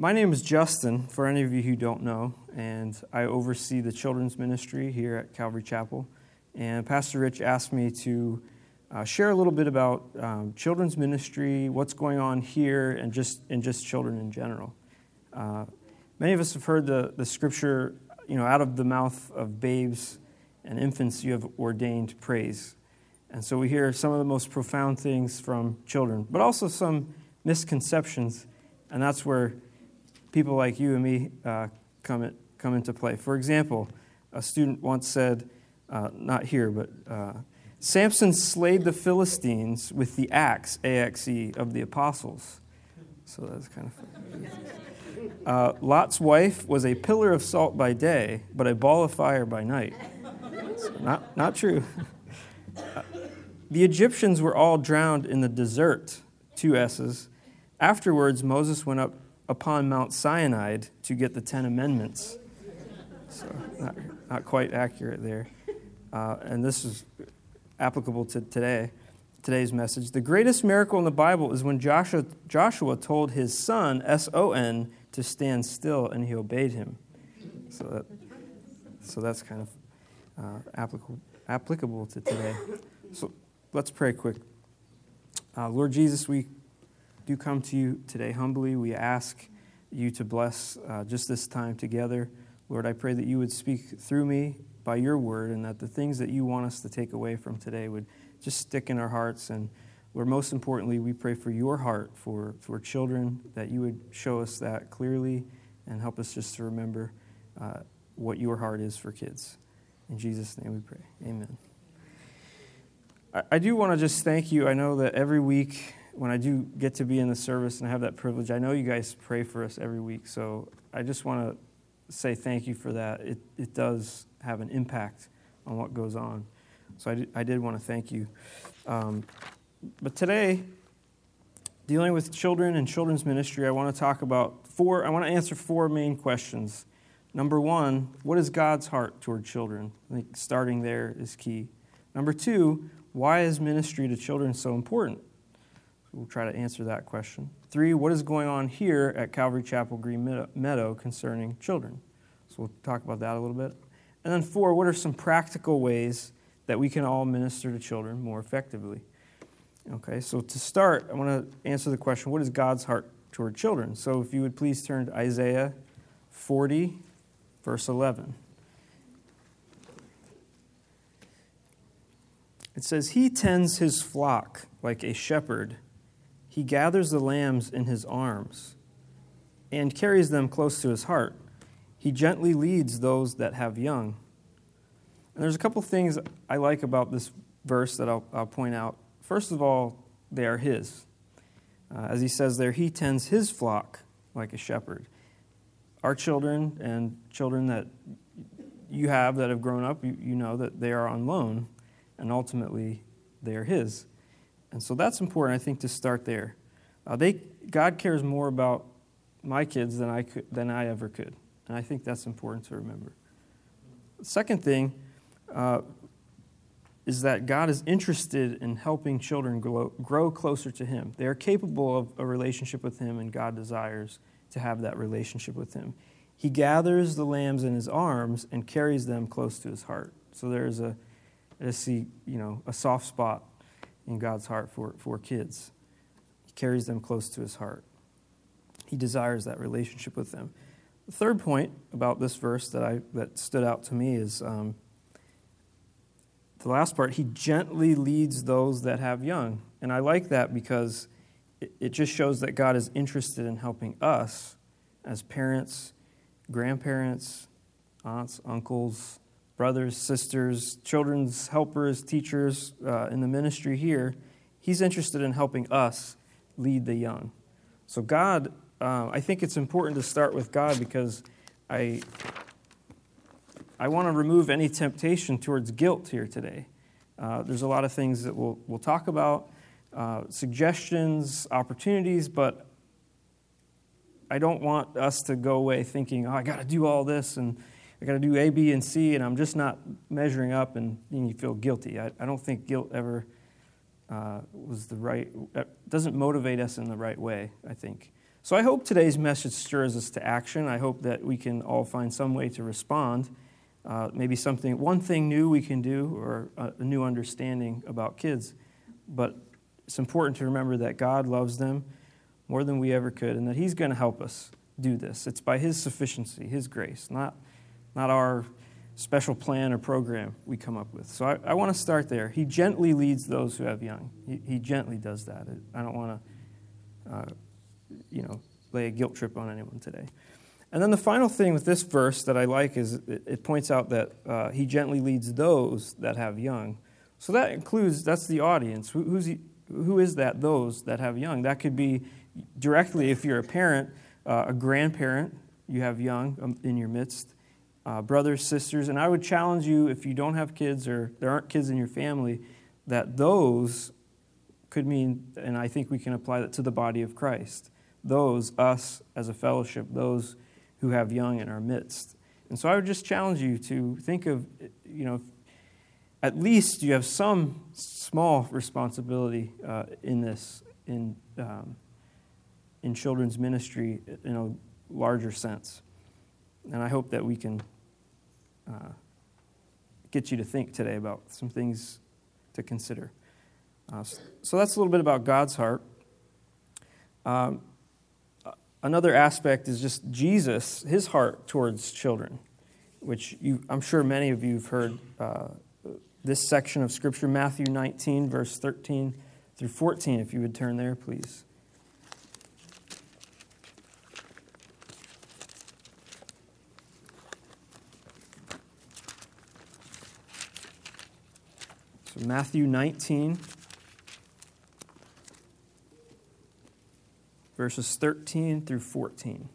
My name is Justin, for any of you who don't know, and I oversee the children's ministry here at Calvary Chapel. And Pastor Rich asked me to uh, share a little bit about um, children's ministry, what's going on here, and just, and just children in general. Uh, many of us have heard the, the scripture, you know, out of the mouth of babes and infants you have ordained praise. And so we hear some of the most profound things from children, but also some misconceptions, and that's where people like you and me uh, come, in, come into play. For example, a student once said, uh, not here, but uh, Samson slayed the Philistines with the axe, A-X-E, of the apostles. So that's kind of funny. Uh, Lot's wife was a pillar of salt by day, but a ball of fire by night. So not, not true. the Egyptians were all drowned in the desert, two S's. Afterwards, Moses went up upon Mount Sinai to get the Ten Amendments. So, not, not quite accurate there. Uh, and this is applicable to today, today's message. The greatest miracle in the Bible is when Joshua, Joshua told his son, S O N, to stand still, and he obeyed him. So, that, so that's kind of uh, applicable, applicable to today. So let's pray quick. Uh, Lord Jesus, we do come to you today humbly. We ask you to bless uh, just this time together. Lord, I pray that you would speak through me by your word and that the things that you want us to take away from today would just stick in our hearts. And Lord, most importantly, we pray for your heart for, for children, that you would show us that clearly and help us just to remember uh, what your heart is for kids. In Jesus' name we pray. Amen. I, I do want to just thank you. I know that every week when I do get to be in the service and have that privilege, I know you guys pray for us every week. So I just want to say thank you for that. It, it does have an impact on what goes on. So I did, I did want to thank you. Um, but today, dealing with children and children's ministry, I want to talk about four, I want to answer four main questions. Number one, what is God's heart toward children? I think starting there is key. Number two, why is ministry to children so important? We'll try to answer that question. Three, what is going on here at Calvary Chapel Green Meadow concerning children? So we'll talk about that a little bit. And then, four, what are some practical ways that we can all minister to children more effectively? Okay, so to start, I want to answer the question what is God's heart toward children? So if you would please turn to Isaiah 40, verse 11. It says, He tends his flock like a shepherd. He gathers the lambs in his arms and carries them close to his heart. He gently leads those that have young. And there's a couple things I like about this verse that I'll, I'll point out. First of all, they are His. Uh, as he says there, He tends His flock like a shepherd. Our children and children that you have that have grown up, you, you know that they are on loan, and ultimately they are His. And so that's important, I think, to start there. Uh, they, God cares more about my kids than I, could, than I ever could. And I think that's important to remember. The second thing uh, is that God is interested in helping children grow, grow closer to Him. They are capable of a relationship with Him, and God desires to have that relationship with Him. He gathers the lambs in His arms and carries them close to His heart. So there's a, see, you know, a soft spot in God's heart for, for kids. He carries them close to His heart. He desires that relationship with them. The third point about this verse that, I, that stood out to me is um, the last part He gently leads those that have young. And I like that because it, it just shows that God is interested in helping us as parents, grandparents, aunts, uncles, brothers, sisters, children's helpers, teachers uh, in the ministry here. He's interested in helping us lead the young. So, God uh, I think it's important to start with God because I, I want to remove any temptation towards guilt here today. Uh, there's a lot of things that we'll, we'll talk about, uh, suggestions, opportunities, but I don't want us to go away thinking, oh, I got to do all this and I got to do A, B, and C, and I'm just not measuring up and you feel guilty. I, I don't think guilt ever uh, was the right, uh, doesn't motivate us in the right way, I think. So I hope today's message stirs us to action. I hope that we can all find some way to respond. Uh, maybe something, one thing new we can do, or a, a new understanding about kids. But it's important to remember that God loves them more than we ever could, and that He's going to help us do this. It's by His sufficiency, His grace, not, not our special plan or program we come up with. So I, I want to start there. He gently leads those who have young. He, he gently does that. I don't want to, uh, you know, lay a guilt trip on anyone today. And then the final thing with this verse that I like is it, it points out that uh, he gently leads those that have young. So that includes, that's the audience. Who, who's he, who is that, those that have young? That could be directly, if you're a parent, uh, a grandparent, you have young um, in your midst, uh, brothers, sisters. And I would challenge you, if you don't have kids or there aren't kids in your family, that those could mean, and I think we can apply that to the body of Christ. Those, us as a fellowship, those who have young in our midst. And so I would just challenge you to think of, you know, at least you have some small responsibility uh, in this, in, um, in children's ministry in a larger sense. And I hope that we can uh, get you to think today about some things to consider. Uh, so that's a little bit about God's heart. Um, another aspect is just Jesus, his heart towards children, which you, I'm sure many of you have heard uh, this section of Scripture, Matthew 19, verse 13 through 14. If you would turn there, please. So, Matthew 19, verses 13 through 14.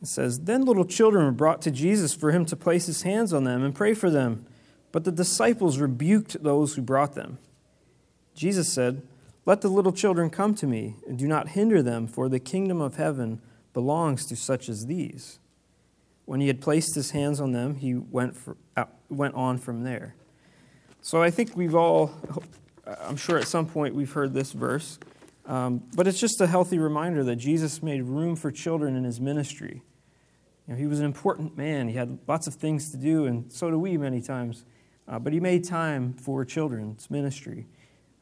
It says, Then little children were brought to Jesus for him to place his hands on them and pray for them. But the disciples rebuked those who brought them. Jesus said, Let the little children come to me, and do not hinder them, for the kingdom of heaven belongs to such as these. When he had placed his hands on them, he went, for, uh, went on from there. So I think we've all, I'm sure at some point we've heard this verse, um, but it's just a healthy reminder that Jesus made room for children in his ministry. You know, he was an important man. He had lots of things to do, and so do we many times. Uh, but he made time for children's ministry.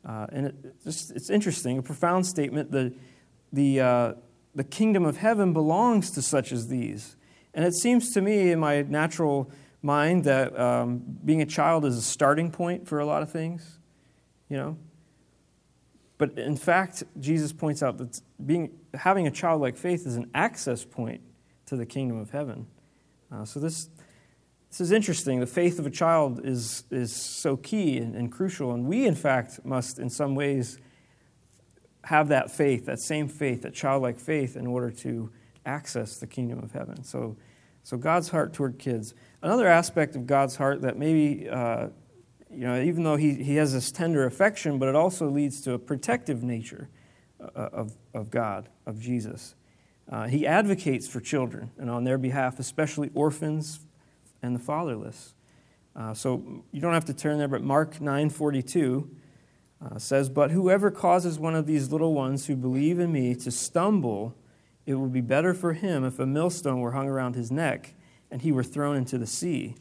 Uh, and it, just, it's interesting, a profound statement. The, the, uh, the kingdom of heaven belongs to such as these. And it seems to me, in my natural mind, that um, being a child is a starting point for a lot of things, you know. But in fact, Jesus points out that being, having a childlike faith is an access point to the kingdom of heaven. Uh, so this, this is interesting. The faith of a child is, is so key and, and crucial, and we, in fact, must, in some ways, have that faith, that same faith, that childlike faith, in order to access the kingdom of heaven. So, so God's heart toward kids. Another aspect of God's heart that maybe, uh, you know, even though he, he has this tender affection, but it also leads to a protective nature uh, of, of God, of Jesus. Uh, he advocates for children and on their behalf, especially orphans and the fatherless. Uh, so you don't have to turn there, but Mark 9:42 uh, says, "But whoever causes one of these little ones who believe in me to stumble, it would be better for him if a millstone were hung around his neck and he were thrown into the sea."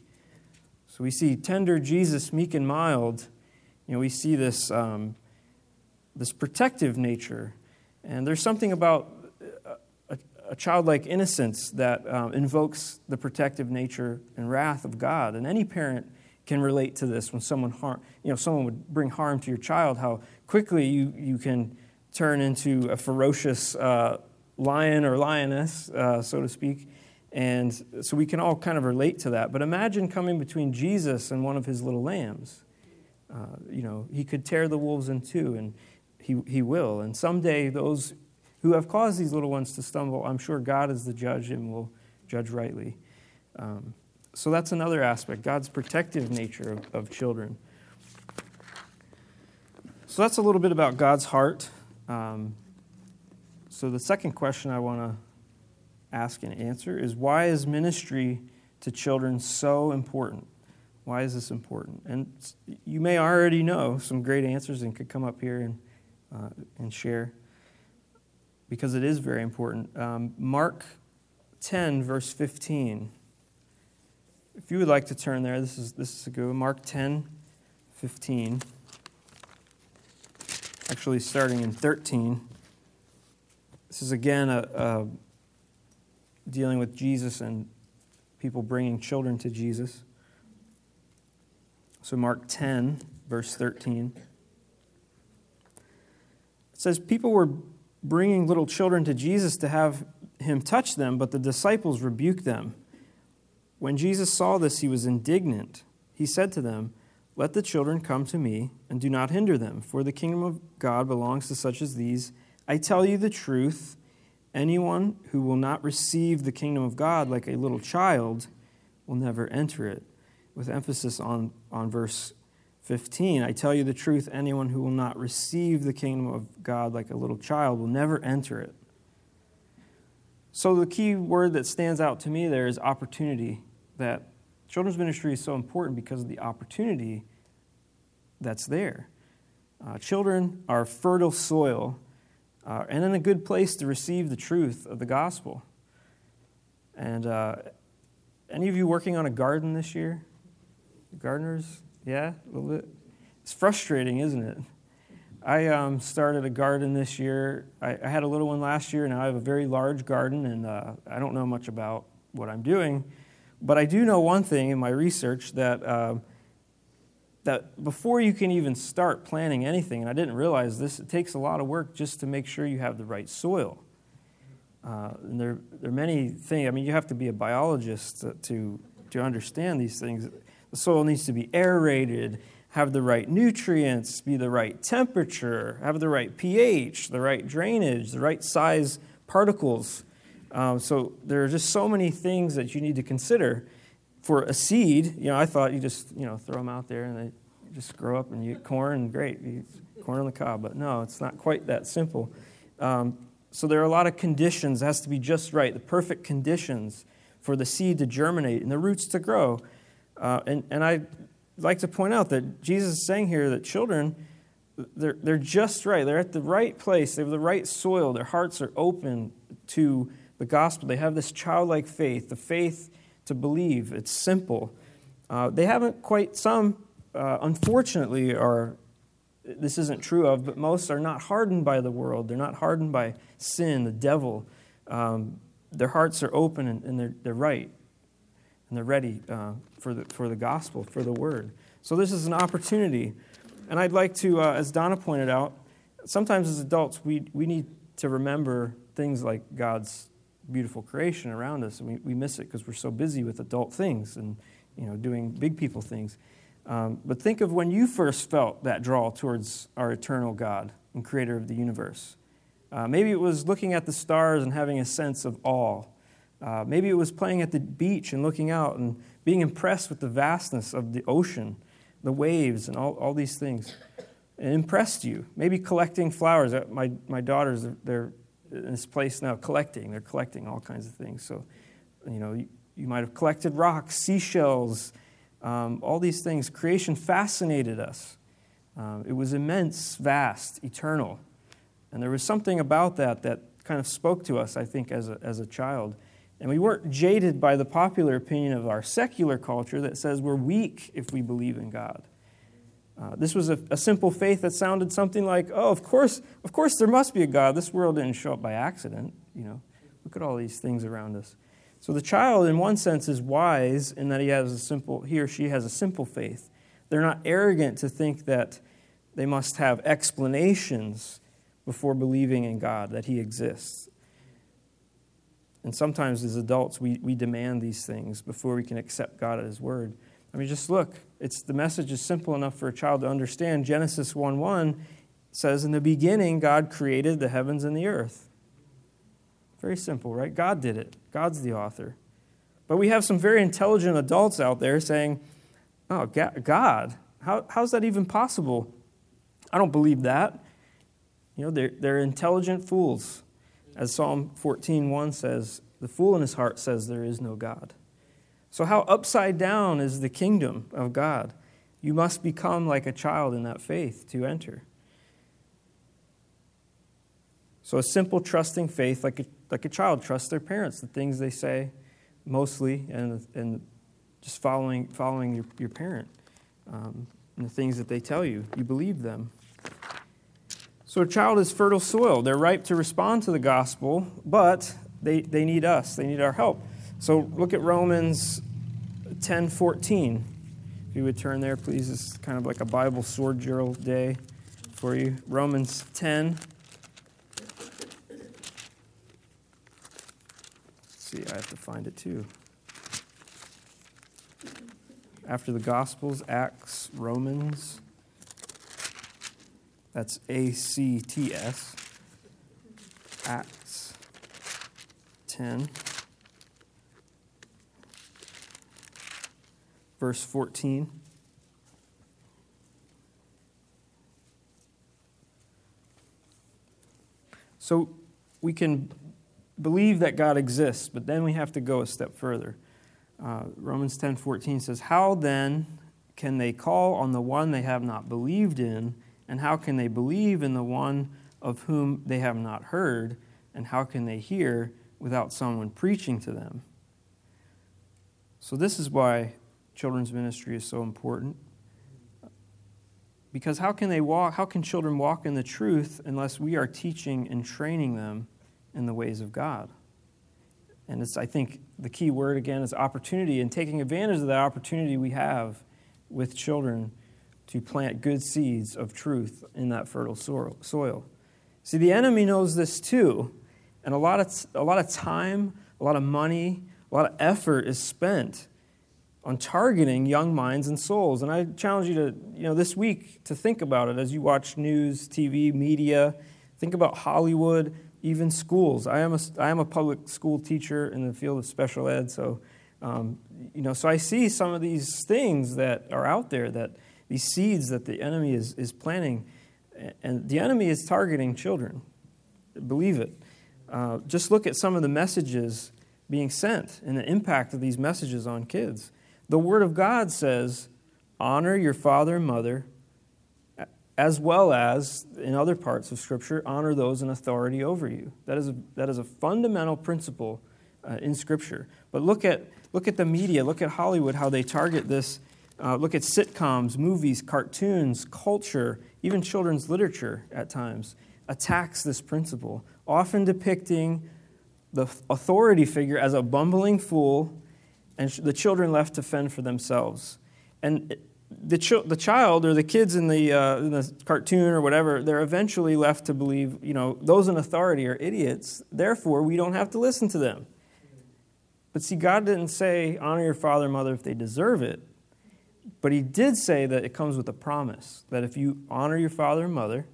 So we see tender Jesus, meek and mild. You know, we see this um, this protective nature, and there's something about a childlike innocence that um, invokes the protective nature and wrath of God. And any parent can relate to this when someone harm, you know, someone would bring harm to your child, how quickly you, you can turn into a ferocious uh, lion or lioness, uh, so to speak. And so we can all kind of relate to that. But imagine coming between Jesus and one of his little lambs. Uh, you know, he could tear the wolves in two, and he, he will. And someday those who have caused these little ones to stumble, I'm sure God is the judge and will judge rightly. Um, so that's another aspect God's protective nature of, of, children. So that's a little bit about God's heart. Um, so the second question I want to ask and answer is why is ministry to children so important? Why is this important? And you may already know some great answers and could come up here and, uh, and share because it is very important. Um, Mark 10, verse 15. If you would like to turn there, this is, this is a good. Mark 10, 15. Actually, starting in 13. This is again a, a dealing with Jesus and people bringing children to Jesus. So, Mark 10, verse 13. It says, People were bringing little children to Jesus to have him touch them, but the disciples rebuked them. When Jesus saw this, he was indignant. He said to them, Let the children come to me, and do not hinder them, for the kingdom of God belongs to such as these. I tell you the truth anyone who will not receive the kingdom of God like a little child will never enter it with emphasis on, on verse 15. I tell you the truth, anyone who will not receive the kingdom of God like a little child will never enter it. So, the key word that stands out to me there is opportunity. That children's ministry is so important because of the opportunity that's there. Uh, children are fertile soil uh, and in a good place to receive the truth of the gospel. And uh, any of you working on a garden this year? Gardeners? Yeah, a little bit. It's frustrating, isn't it? I um, started a garden this year. I, I, had a little one last year, now I have a very large garden, and uh, I don't know much about what I'm doing. But I do know one thing in my research that, uh, that before you can even start planting anything, and I didn't realize this, it takes a lot of work just to make sure you have the right soil. Uh, and there, there are many things. I mean, you have to be a biologist to, to, to understand these things. The soil needs to be aerated, have the right nutrients, be the right temperature, have the right pH, the right drainage, the right size particles. Um, so there are just so many things that you need to consider. For a seed, you know, I thought you just you know throw them out there and they just grow up and you get corn, great, you corn on the cob. But no, it's not quite that simple. Um, so there are a lot of conditions. It has to be just right, the perfect conditions for the seed to germinate and the roots to grow. Uh, and, and I'd like to point out that Jesus is saying here that children, they're, they're just right. They're at the right place. They have the right soil. Their hearts are open to the gospel. They have this childlike faith, the faith to believe. It's simple. Uh, they haven't quite, some, uh, unfortunately, are, this isn't true of, but most are not hardened by the world. They're not hardened by sin, the devil. Um, their hearts are open and, and they're, they're right and they're ready uh, for, the, for the gospel, for the word. So, this is an opportunity. And I'd like to, uh, as Donna pointed out, sometimes as adults, we, we need to remember things like God's beautiful creation around us, and we, we miss it because we're so busy with adult things and you know, doing big people things. Um, but think of when you first felt that draw towards our eternal God and creator of the universe. Uh, maybe it was looking at the stars and having a sense of awe uh, maybe it was playing at the beach and looking out and being impressed with the vastness of the ocean, the waves, and all, all these things. It impressed you. Maybe collecting flowers. Uh, my, my daughters, they're in this place now collecting. They're collecting all kinds of things. So, you know, you, you might have collected rocks, seashells, um, all these things. Creation fascinated us. Um, it was immense, vast, eternal. And there was something about that that kind of spoke to us, I think, as a, as a child. And we weren't jaded by the popular opinion of our secular culture that says we're weak if we believe in God. Uh, this was a, a, simple faith that sounded something like, "Oh, of course, of course, there must be a God. This world didn't show up by accident. You know, look at all these things around us." So the child, in one sense, is wise in that he has a simple, he or she has a simple faith. They're not arrogant to think that they must have explanations before believing in God that He exists. And sometimes as adults, we, we demand these things before we can accept God at His word. I mean, just look. It's, the message is simple enough for a child to understand. Genesis 1 1 says, In the beginning, God created the heavens and the earth. Very simple, right? God did it, God's the author. But we have some very intelligent adults out there saying, Oh, God, how, how's that even possible? I don't believe that. You know, they're, they're intelligent fools. As Psalm 14:1 says, the fool in his heart says there is no God. So, how upside down is the kingdom of God? You must become like a child in that faith to enter. So, a simple, trusting faith, like a, like a child trusts their parents, the things they say mostly, and, and just following, following your, your parent um, and the things that they tell you. You believe them. So, a child is fertile soil. They're ripe to respond to the gospel, but they, they need us, they need our help. So, look at Romans 10 14. If you would turn there, please. It's kind of like a Bible sword drill day for you. Romans 10 see, I have to find it too. After the Gospels, Acts, Romans. That's A C T S. Acts 10. Verse 14. So we can believe that God exists, but then we have to go a step further. Uh, Romans 10 14 says, How then can they call on the one they have not believed in? And how can they believe in the one of whom they have not heard? And how can they hear without someone preaching to them? So, this is why children's ministry is so important. Because how can they walk, how can children walk in the truth unless we are teaching and training them in the ways of God. And it's, I think, the key word again is opportunity and taking advantage of that opportunity we have with children to plant good seeds of truth in that fertile soil. See, the enemy knows this too, and a lot of, a lot of time, a lot of money, a lot of effort is spent on targeting young minds and souls. And I challenge you to, you know, this week to think about it as you watch news, TV, media. Think about Hollywood even schools. I am a, I am a public school teacher in the field of special ed, so um, you know, so I see some of these things that are out there that these seeds that the enemy is, is planting, and the enemy is targeting children. Believe it. Uh, just look at some of the messages being sent and the impact of these messages on kids. The Word of God says, honor your father and mother as well as in other parts of Scripture, honor those in authority over you. That is a, that is a fundamental principle uh, in Scripture. But look at, look at the media, look at Hollywood, how they target this. Uh, look at sitcoms, movies, cartoons, culture, even children's literature at times attacks this principle, often depicting the authority figure as a bumbling fool and the children left to fend for themselves. And the, ch- the child or the kids in the, uh, in the cartoon or whatever, they're eventually left to believe, you know, those in authority are idiots. Therefore, we don't have to listen to them. But see, God didn't say, honor your father and mother if they deserve it. But He did say that it comes with a promise that if you honor your father and mother,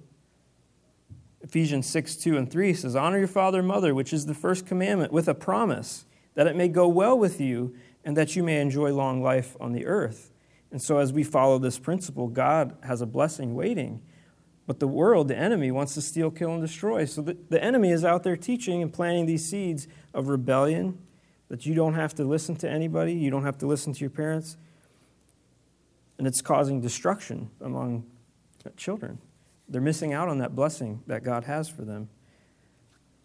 Ephesians 6 2 and 3 says, Honor your father and mother, which is the first commandment, with a promise that it may go well with you and that you may enjoy long life on the earth. And so, as we follow this principle, God has a blessing waiting. But the world, the enemy, wants to steal, kill, and destroy. So the, the enemy is out there teaching and planting these seeds of rebellion that you don't have to listen to anybody, you don't have to listen to your parents. And it's causing destruction among children. They're missing out on that blessing that God has for them.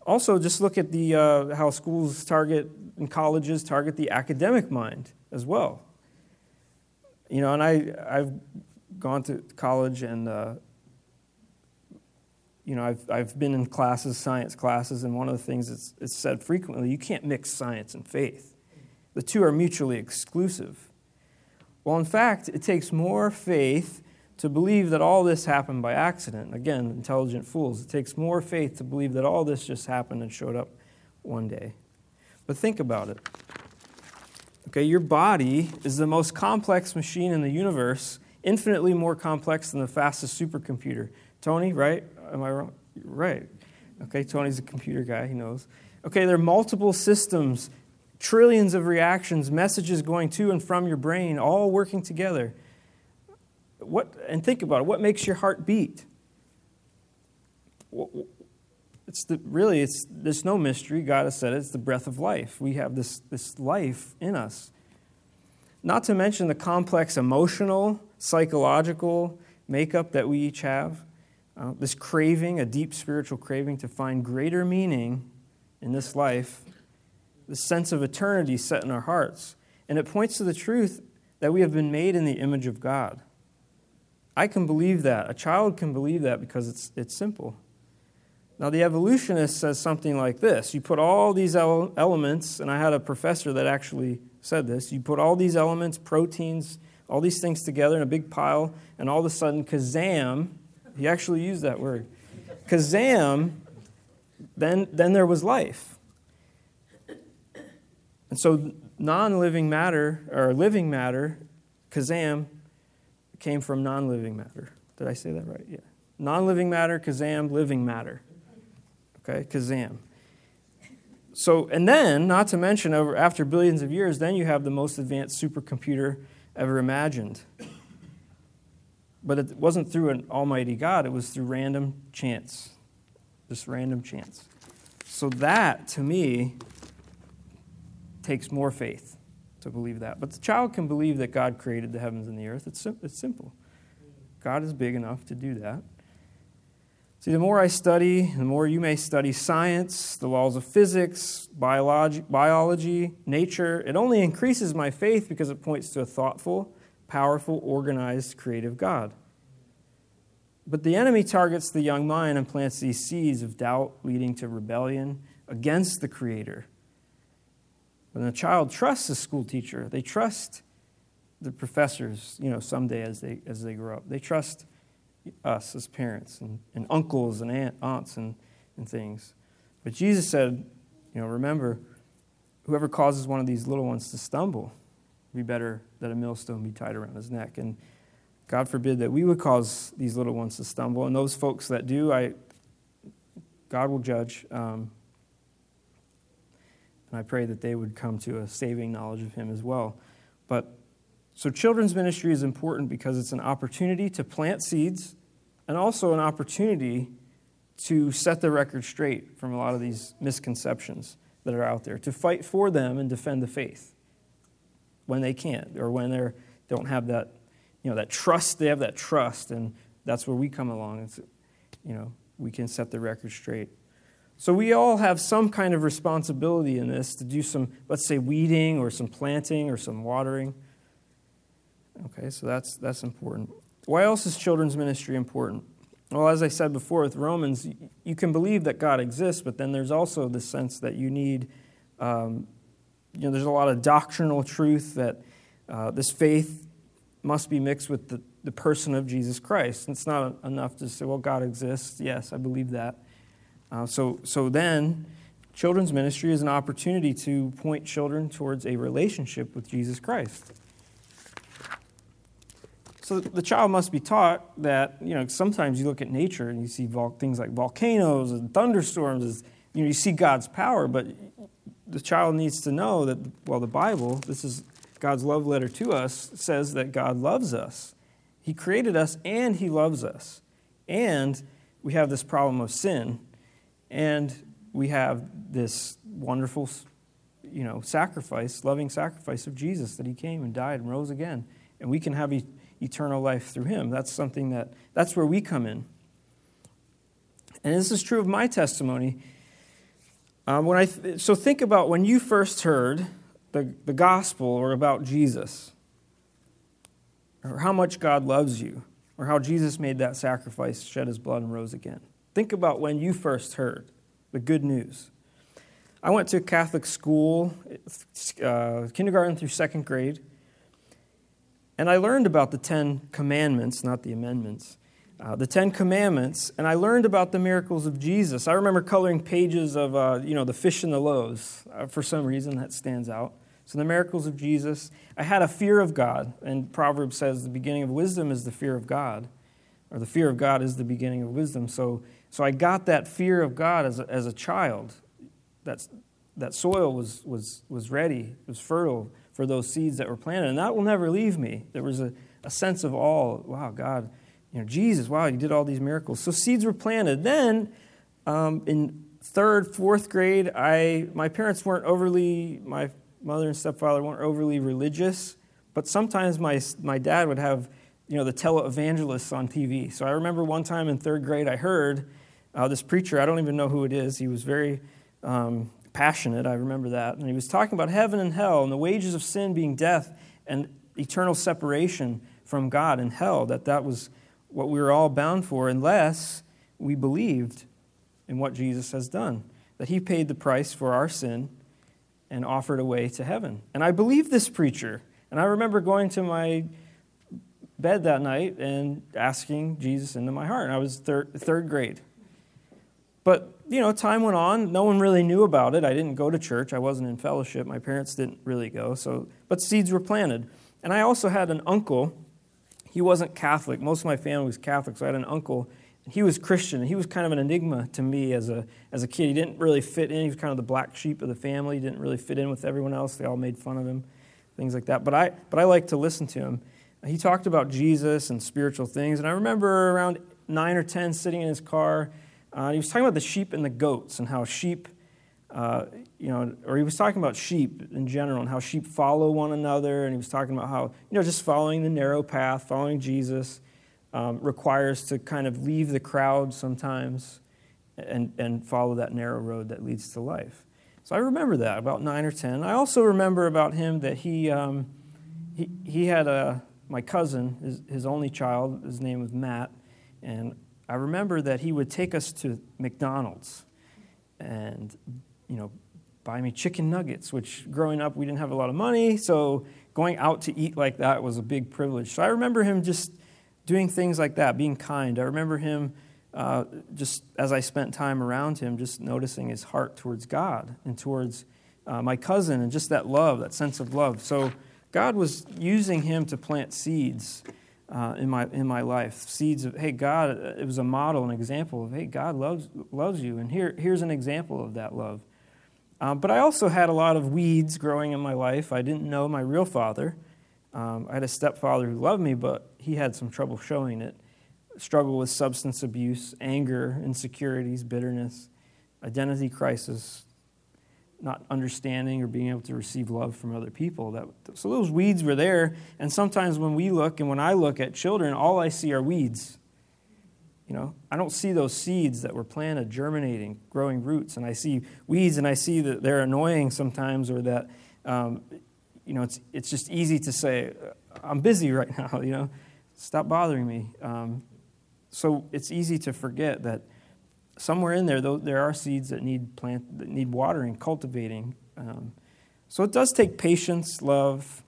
Also, just look at the, uh, how schools target and colleges target the academic mind as well. You know, and I, I've gone to college and, uh, you know, I've, I've been in classes, science classes, and one of the things that's it's said frequently, you can't mix science and faith. The two are mutually exclusive. Well, in fact, it takes more faith to believe that all this happened by accident. Again, intelligent fools. It takes more faith to believe that all this just happened and showed up one day. But think about it. Okay, your body is the most complex machine in the universe, infinitely more complex than the fastest supercomputer. Tony, right? Am I wrong? Right. Okay, Tony's a computer guy, he knows. Okay, there are multiple systems, trillions of reactions, messages going to and from your brain, all working together. What, and think about it what makes your heart beat? It's the, really, it's, there's no mystery. God has said it. It's the breath of life. We have this, this life in us. not to mention the complex emotional, psychological makeup that we each have. Uh, this craving, a deep spiritual craving to find greater meaning in this life, the sense of eternity set in our hearts. And it points to the truth that we have been made in the image of God. I can believe that. A child can believe that because it's, it's simple. Now, the evolutionist says something like this You put all these elements, and I had a professor that actually said this you put all these elements, proteins, all these things together in a big pile, and all of a sudden, kazam, he actually used that word. Kazam, then, then there was life. And so, non living matter, or living matter, kazam, came from non living matter. Did I say that right? Yeah. Non living matter, kazam, living matter. Okay, Kazam. So, and then, not to mention, over after billions of years, then you have the most advanced supercomputer ever imagined. But it wasn't through an almighty God, it was through random chance. Just random chance. So, that, to me, takes more faith to believe that. But the child can believe that God created the heavens and the earth. It's, it's simple. God is big enough to do that. See, the more I study, the more you may study science, the laws of physics, biology, biology, nature, it only increases my faith because it points to a thoughtful, powerful, organized, creative God. But the enemy targets the young mind and plants these seeds of doubt leading to rebellion against the Creator. When a child trusts a school teacher, they trust the professors, you know, someday as they, as they grow up. They trust us as parents and, and uncles and aunt, aunts and, and things. But Jesus said, you know, remember, whoever causes one of these little ones to stumble, be better that a millstone be tied around his neck. And God forbid that we would cause these little ones to stumble. And those folks that do, I, God will judge. Um, and I pray that they would come to a saving knowledge of Him as well. But so, children's ministry is important because it's an opportunity to plant seeds and also an opportunity to set the record straight from a lot of these misconceptions that are out there, to fight for them and defend the faith when they can't or when they don't have that, you know, that trust. They have that trust, and that's where we come along. It's, you know, we can set the record straight. So we all have some kind of responsibility in this to do some, let's say, weeding or some planting or some watering. Okay, so that's that's important. Why else is children's ministry important? Well, as I said before with Romans, you can believe that God exists, but then there's also the sense that you need, um, you know, there's a lot of doctrinal truth that uh, this faith must be mixed with the, the person of Jesus Christ. It's not enough to say, well, God exists. Yes, I believe that. Uh, so, so then, children's ministry is an opportunity to point children towards a relationship with Jesus Christ. So the child must be taught that, you know, sometimes you look at nature and you see vol- things like volcanoes and thunderstorms, as, you know, you see God's power, but the child needs to know that, well, the Bible, this is God's love letter to us, says that God loves us. He created us and He loves us. And we have this problem of sin, and we have this wonderful, you know, sacrifice, loving sacrifice of Jesus that He came and died and rose again. And we can have eternal life through him. That's something that, that's where we come in. And this is true of my testimony. Um, when I th- so think about when you first heard the, the gospel or about Jesus, or how much God loves you, or how Jesus made that sacrifice, shed his blood, and rose again. Think about when you first heard the good news. I went to a Catholic school, uh, kindergarten through second grade. And I learned about the Ten Commandments, not the amendments, uh, the Ten Commandments, and I learned about the miracles of Jesus. I remember coloring pages of, uh, you know, the fish and the loaves. Uh, for some reason, that stands out. So the miracles of Jesus. I had a fear of God, and Proverbs says the beginning of wisdom is the fear of God, or the fear of God is the beginning of wisdom. So, so I got that fear of God as a, as a child. That's, that soil was, was, was ready, it was fertile for those seeds that were planted. And that will never leave me. There was a, a sense of awe. Wow, God, you know, Jesus, wow, you did all these miracles. So seeds were planted. Then um, in third, fourth grade, I my parents weren't overly, my mother and stepfather weren't overly religious, but sometimes my, my dad would have you know, the televangelists on TV. So I remember one time in third grade, I heard uh, this preacher, I don't even know who it is, he was very um, passionate, I remember that. And he was talking about heaven and hell and the wages of sin being death and eternal separation from God and hell, that that was what we were all bound for unless we believed in what Jesus has done, that he paid the price for our sin and offered a way to heaven. And I believed this preacher. And I remember going to my bed that night and asking Jesus into my heart. And I was third, third grade. But, you know, time went on. No one really knew about it. I didn't go to church. I wasn't in fellowship. My parents didn't really go. So, but seeds were planted. And I also had an uncle. He wasn't Catholic. Most of my family was Catholic. So I had an uncle. He was Christian. He was kind of an enigma to me as a, as a kid. He didn't really fit in. He was kind of the black sheep of the family. He didn't really fit in with everyone else. They all made fun of him, things like that. But I, but I liked to listen to him. He talked about Jesus and spiritual things. And I remember around 9 or 10 sitting in his car. Uh, he was talking about the sheep and the goats and how sheep, uh, you know, or he was talking about sheep in general and how sheep follow one another. And he was talking about how, you know, just following the narrow path, following Jesus, um, requires to kind of leave the crowd sometimes and, and follow that narrow road that leads to life. So I remember that about 9 or 10. I also remember about him that he, um, he, he had a, my cousin, his, his only child, his name was Matt, and I remember that he would take us to McDonald's and, you know, buy me chicken nuggets, which growing up we didn't have a lot of money, so going out to eat like that was a big privilege. So I remember him just doing things like that, being kind. I remember him uh, just as I spent time around him, just noticing his heart towards God and towards uh, my cousin and just that love, that sense of love. So God was using him to plant seeds uh, in, my, in my life. Seeds of, hey, God, it was a model, an example of, hey, God loves, loves you. And here, here's an example of that love. Um, but I also had a lot of weeds growing in my life. I didn't know my real father. Um, I had a stepfather who loved me, but he had some trouble showing it. Struggle with substance abuse, anger, insecurities, bitterness, identity crisis, not understanding or being able to receive love from other people. That, so those weeds were there. And sometimes when we look and when I look at children, all I see are weeds. You know, I don't see those seeds that were planted, germinating, growing roots. And I see weeds and I see that they're annoying sometimes or that, um, you know, it's, it's just easy to say, I'm busy right now, you know, stop bothering me. Um, so it's easy to forget that somewhere in there, though, there are seeds that need plant that need watering, cultivating. Um, so it does take patience, love,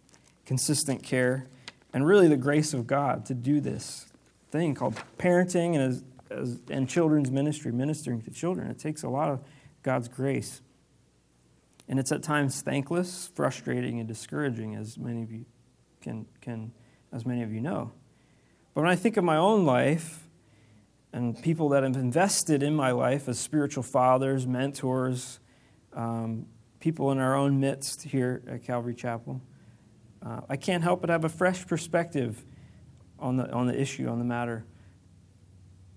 consistent care, and really the grace of God to do this thing called parenting and as, as, and children's ministry, ministering to children. It takes a lot of God's grace. And it's at times thankless, frustrating, and discouraging, as many of you can, can as many of you know. But when I think of my own life, and people that have invested in my life as spiritual fathers, mentors, um, people in our own midst here at Calvary Chapel. Uh, I can't help but have a fresh perspective on the, on the issue, on the matter,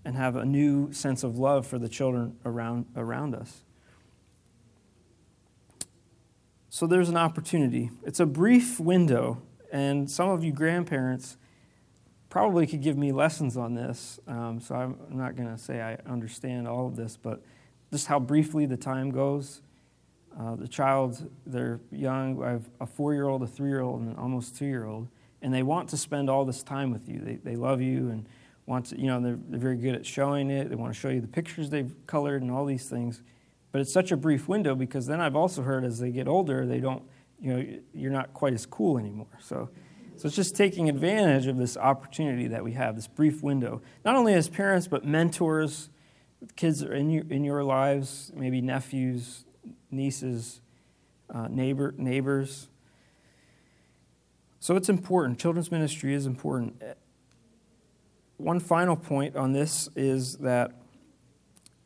and have a new sense of love for the children around, around us. So there's an opportunity. It's a brief window, and some of you grandparents probably could give me lessons on this, um, so I'm not going to say I understand all of this, but just how briefly the time goes. Uh, the child, they're young. I have a four year old, a three year old, and an almost two year old, and they want to spend all this time with you. They, they love you and want to, you know, they're, they're very good at showing it. They want to show you the pictures they've colored and all these things. But it's such a brief window because then I've also heard as they get older, they don't, you know, you're not quite as cool anymore. So so it's just taking advantage of this opportunity that we have, this brief window, not only as parents, but mentors. Kids in your, in your lives, maybe nephews, nieces, uh, neighbor, neighbors. So it's important. Children's ministry is important. One final point on this is that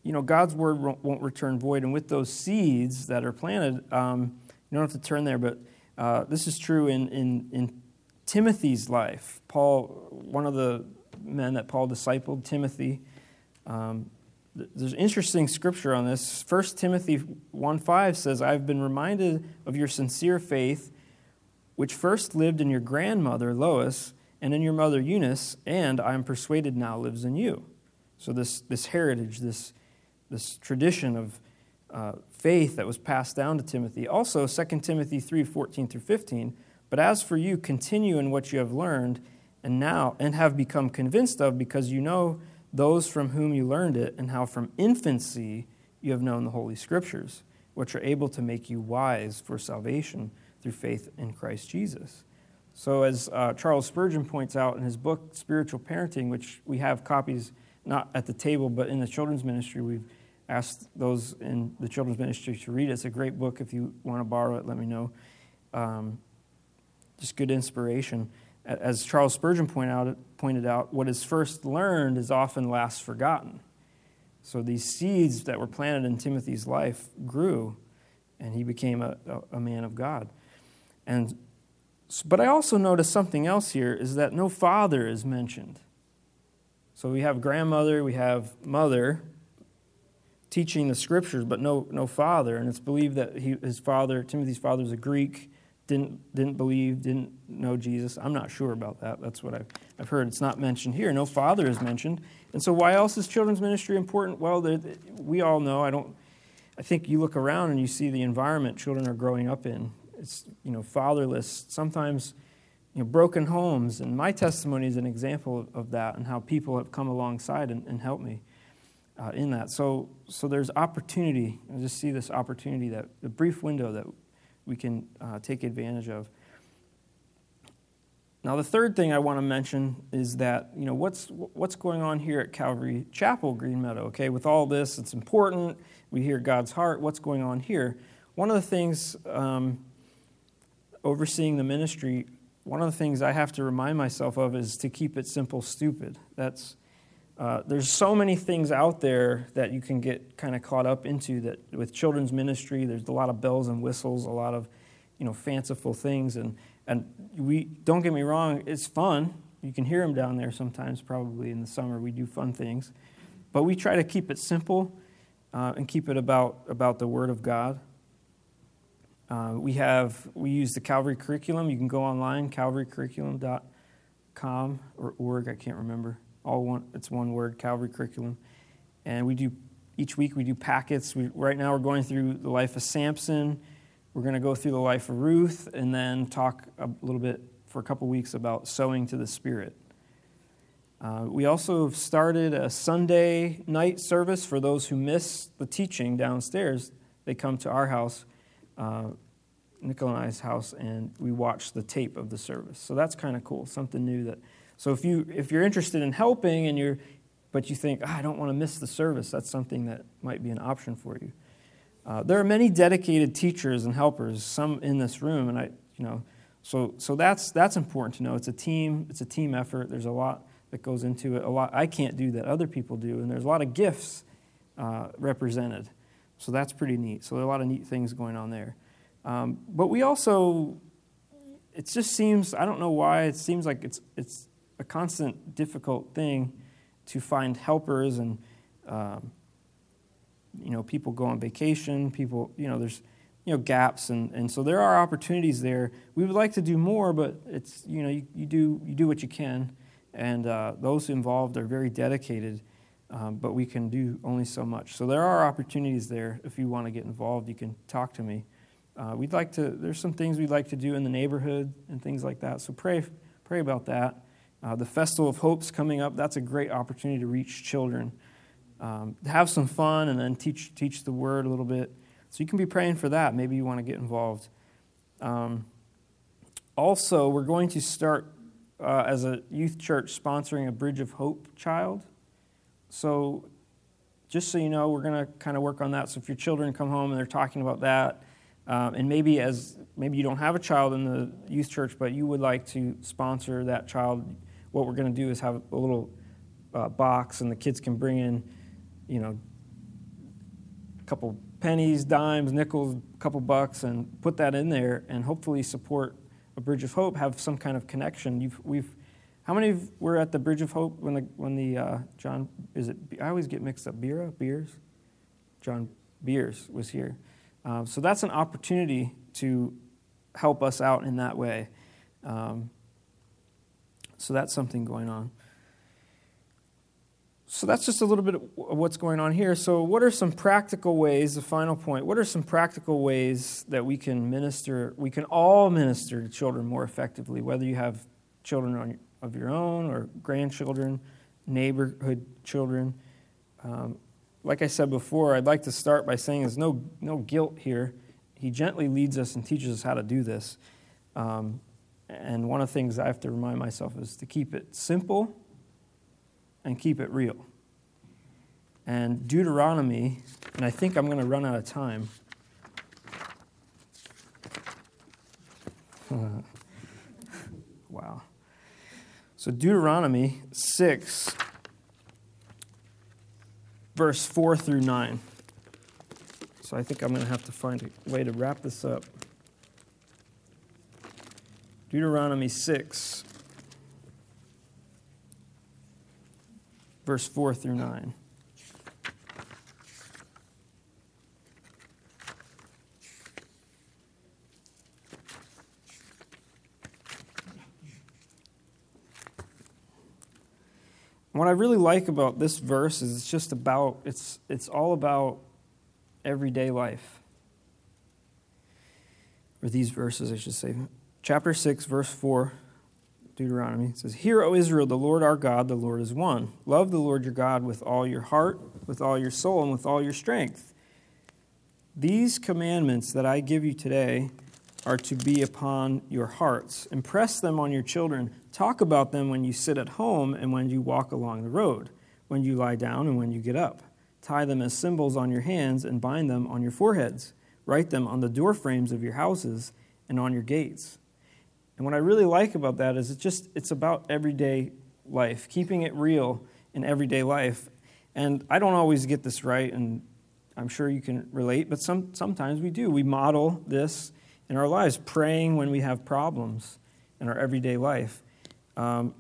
you know God's word won't return void, and with those seeds that are planted, um, you don't have to turn there, but uh, this is true in, in, in Timothy's life. Paul, one of the men that Paul discipled, Timothy. Um, there's interesting scripture on this. 1 Timothy 1 5 says, I've been reminded of your sincere faith, which first lived in your grandmother Lois and in your mother Eunice, and I am persuaded now lives in you. So, this, this heritage, this, this tradition of uh, faith that was passed down to Timothy. Also, 2 Timothy 3 14 through 15. But as for you, continue in what you have learned and now and have become convinced of, because you know those from whom you learned it, and how from infancy you have known the Holy Scriptures, which are able to make you wise for salvation through faith in Christ Jesus. So, as uh, Charles Spurgeon points out in his book, Spiritual Parenting, which we have copies not at the table, but in the children's ministry, we've asked those in the children's ministry to read it. It's a great book. If you want to borrow it, let me know. Um, just good inspiration. As Charles Spurgeon pointed out, pointed out, what is first learned is often last forgotten. So these seeds that were planted in Timothy's life grew, and he became a, a, a man of God. And but I also noticed something else here is that no father is mentioned. So we have grandmother, we have mother teaching the scriptures, but no, no father. And it's believed that he, his father, Timothy's father, is a Greek, didn't, didn't believe, didn't know Jesus. I'm not sure about that. That's what I've, I've heard. It's not mentioned here. No father is mentioned. And so why else is children's ministry important? Well, we all know. I don't. I think you look around and you see the environment children are growing up in it's you know fatherless sometimes you know broken homes and my testimony is an example of, that and how people have come alongside and, and helped me uh, in that so so there's opportunity i just see this opportunity that the brief window that we can uh, take advantage of. Now the third thing i want to mention is that you know what's what's going on here at calvary chapel green meadow okay? With all this it's important. We hear god's heart. What's going on here? One of the things um, overseeing the ministry, one of the things I have to remind myself of is to keep it simple, stupid. That's uh, there's so many things out there that you can get kind of caught up into that with children's ministry there's a lot of bells and whistles a lot of you know fanciful things and and we don't get me wrong it's fun you can hear them down there sometimes probably in the summer we do fun things but we try to keep it simple uh, and keep it about about the word of god uh, we have we use the Calvary curriculum. You can go online, calvarycurriculum.com or org. I can't remember. All one. It's one word, Calvary curriculum. And we do each week. We do packets. We, right now we're going through the life of Samson. We're going to go through the life of Ruth, and then talk a little bit for a couple weeks about sowing to the Spirit. Uh, we also have started a Sunday night service for those who miss the teaching downstairs. They come to our house uh, Nicole and I's house, and we watch the tape of the service. So that's kind of cool, something new. That so if you if you're interested in helping and you're, but you think oh, I don't want to miss the service, that's something that might be an option for you. Uh, there are many dedicated teachers and helpers, some in this room, and I, you know, so so that's that's important to know. It's a team. It's a team effort. There's a lot that goes into it. A lot I can't do that other people do, and there's a lot of gifts uh, represented. So that's pretty neat. So there are a lot of neat things going on there. Um, but we also, it just seems, I don't know why, it seems like it's, it's a constant difficult thing to find helpers and, um, you know, people go on vacation, people, you know, there's, you know, gaps. And, and so there are opportunities there. We would like to do more, but it's, you know, you, you do, you do what you can. And uh, those involved are very dedicated um, but we can do only so much. So there are opportunities there. If you want to get involved, you can talk to me. Uh, we'd like to. There's some things we'd like to do in the neighborhood and things like that. So pray, pray about that. Uh, the Festival of Hope's coming up. That's a great opportunity to reach children, um, have some fun, and then teach teach the word a little bit. So you can be praying for that. Maybe you want to get involved. Um, also, we're going to start uh, as a youth church sponsoring a Bridge of Hope child. So, just so you know, we're going to kind of work on that. So, if your children come home and they're talking about that, um, and maybe as maybe you don't have a child in the youth church, but you would like to sponsor that child, what we're going to do is have a little uh, box, and the kids can bring in, you know, a couple pennies, dimes, nickels, a couple bucks, and put that in there, and hopefully support a Bridge of Hope, have some kind of connection. You've, we've how many were at the Bridge of Hope when the when the uh, John is it? I always get mixed up. Bira Beers, John Beers was here. Uh, so that's an opportunity to help us out in that way. Um, so that's something going on. So that's just a little bit of what's going on here. So, what are some practical ways, the final point, what are some practical ways that we can minister, we can all minister to children more effectively, whether you have children of your own or grandchildren, neighborhood children? Um, like I said before, I'd like to start by saying there's no, no guilt here. He gently leads us and teaches us how to do this. Um, and one of the things I have to remind myself is to keep it simple and keep it real. And Deuteronomy, and I think I'm going to run out of time. wow. So, Deuteronomy 6, verse 4 through 9. So, I think I'm going to have to find a way to wrap this up. Deuteronomy 6, verse 4 through 9. What I really like about this verse is it's just about, it's, it's all about everyday life. Or these verses, I should say. Chapter 6, verse 4, Deuteronomy says, Hear, O Israel, the Lord our God, the Lord is one. Love the Lord your God with all your heart, with all your soul, and with all your strength. These commandments that I give you today are to be upon your hearts. Impress them on your children. Talk about them when you sit at home and when you walk along the road, when you lie down and when you get up. Tie them as symbols on your hands and bind them on your foreheads. Write them on the door frames of your houses and on your gates. And what I really like about that is it's just it's about everyday life, keeping it real in everyday life. And I don't always get this right, and I'm sure you can relate, but some, sometimes we do. We model this in our lives, praying when we have problems in our everyday life. Um,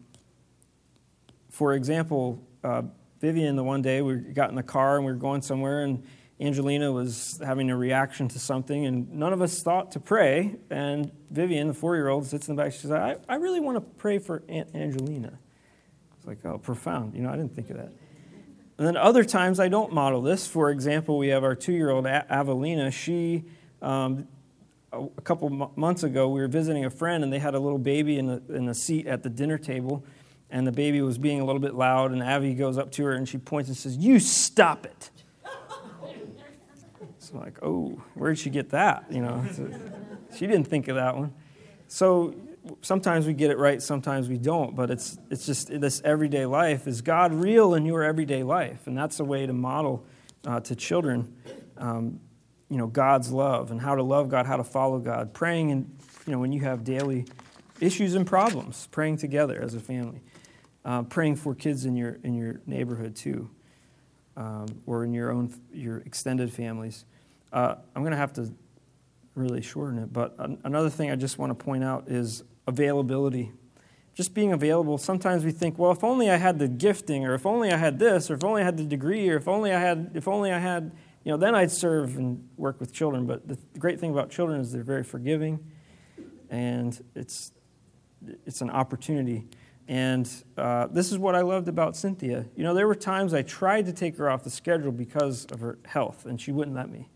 for example, uh, Vivian, the one day we got in the car and we were going somewhere, and Angelina was having a reaction to something, and none of us thought to pray. And Vivian, the four year old, sits in the back. She says, I, I really want to pray for Aunt Angelina. It's like, oh, profound. You know, I didn't think of that. And then other times I don't model this. For example, we have our two year old Avelina. She, um, a couple months ago, we were visiting a friend, and they had a little baby in a, in a seat at the dinner table. And the baby was being a little bit loud, and Avi goes up to her and she points and says, You stop it. So like, oh, where'd she get that? You know, she didn't think of that one. So sometimes we get it right, sometimes we don't. But it's it's just this everyday life. Is God real in your everyday life? And that's a way to model uh, to children, um, you know, God's love and how to love God, how to follow God. Praying and you know when you have daily issues and problems, praying together as a family. Uh, praying for kids in your in your neighborhood too, um, or in your own your extended families. Uh, I'm going to have to really shorten it, but another thing I just want to point out is availability. Just being available. Sometimes we think, well, if only I had the gifting, or if only I had this, or if only I had the degree, or if only I had, if only I had, you know, then I'd serve and work with children. But the great thing about children is they're very forgiving, and it's it's an opportunity. And uh, this is what I loved about Cynthia. You know, there were times I tried to take her off the schedule because of her health, and she wouldn't let me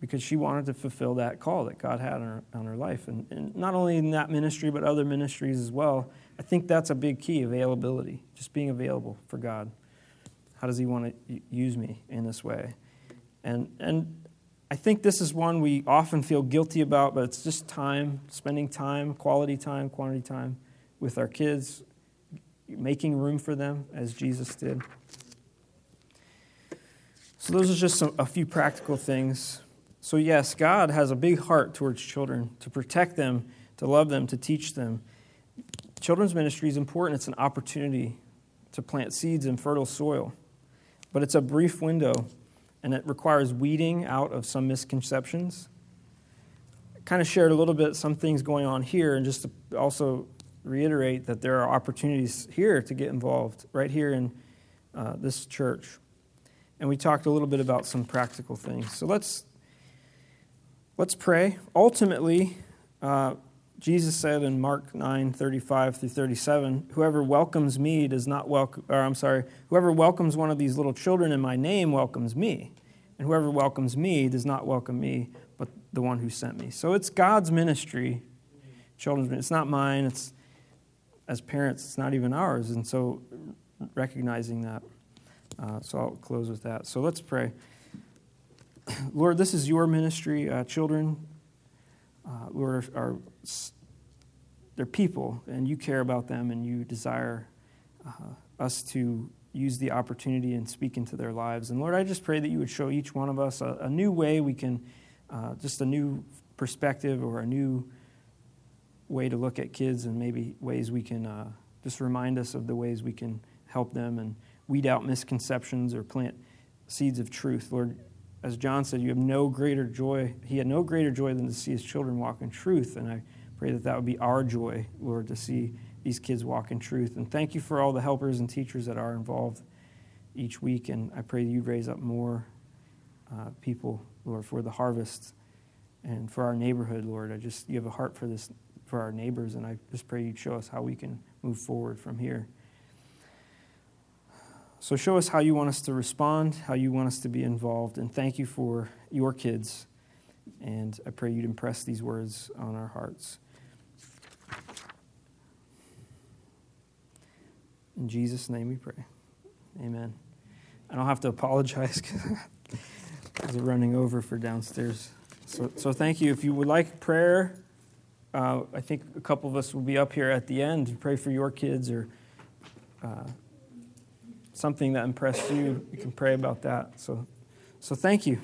because she wanted to fulfill that call that God had on her, on her life. And, and not only in that ministry, but other ministries as well. I think that's a big key availability, just being available for God. How does He want to use me in this way? And, and I think this is one we often feel guilty about, but it's just time, spending time, quality time, quantity time with our kids, making room for them as Jesus did. So, those are just some, a few practical things so, yes, God has a big heart towards children to protect them, to love them, to teach them. Children's ministry is important. It's an opportunity to plant seeds in fertile soil. But it's a brief window, and it requires weeding out of some misconceptions. I kind of shared a little bit some things going on here, and just to also reiterate that there are opportunities here to get involved, right here in uh, this church. And we talked a little bit about some practical things. So let's Let's pray. Ultimately, Uh, Jesus said in Mark 9, 35 through 37, whoever welcomes me does not welcome, or I'm sorry, whoever welcomes one of these little children in my name welcomes me. And whoever welcomes me does not welcome me, but the one who sent me. So it's God's ministry, children's ministry. It's not mine. It's, as parents, it's not even ours. And so recognizing that. Uh, so I'll close with that. So let's pray. Lord, this is your ministry. Uh, children, uh, Lord, are, they're people, and you care about them, and you desire uh, us to use the opportunity and speak into their lives. And Lord, I just pray that you would show each one of us a, a new way we can, uh, just a new perspective or a new way to look at kids, and maybe ways we can uh, just remind us of the ways we can help them and weed out misconceptions or plant seeds of truth. Lord, as John said, you have no greater joy. He had no greater joy than to see his children walk in truth. And I pray that that would be our joy, Lord, to see these kids walk in truth. And thank you for all the helpers and teachers that are involved each week. And I pray that you'd raise up more uh, people, Lord, for the harvest and for our neighborhood, Lord. I just, you have a heart for this, for our neighbors. And I just pray you'd show us how we can move forward from here. So show us how you want us to respond, how you want us to be involved, and thank you for your kids. And I pray you'd impress these words on our hearts. In Jesus' name we pray. Amen. I don't have to apologize because we're running over for downstairs. So, so thank you. If you would like prayer, uh, I think a couple of us will be up here at the end to pray for your kids or. Uh, something that impressed you, you can pray about that. So, so thank you.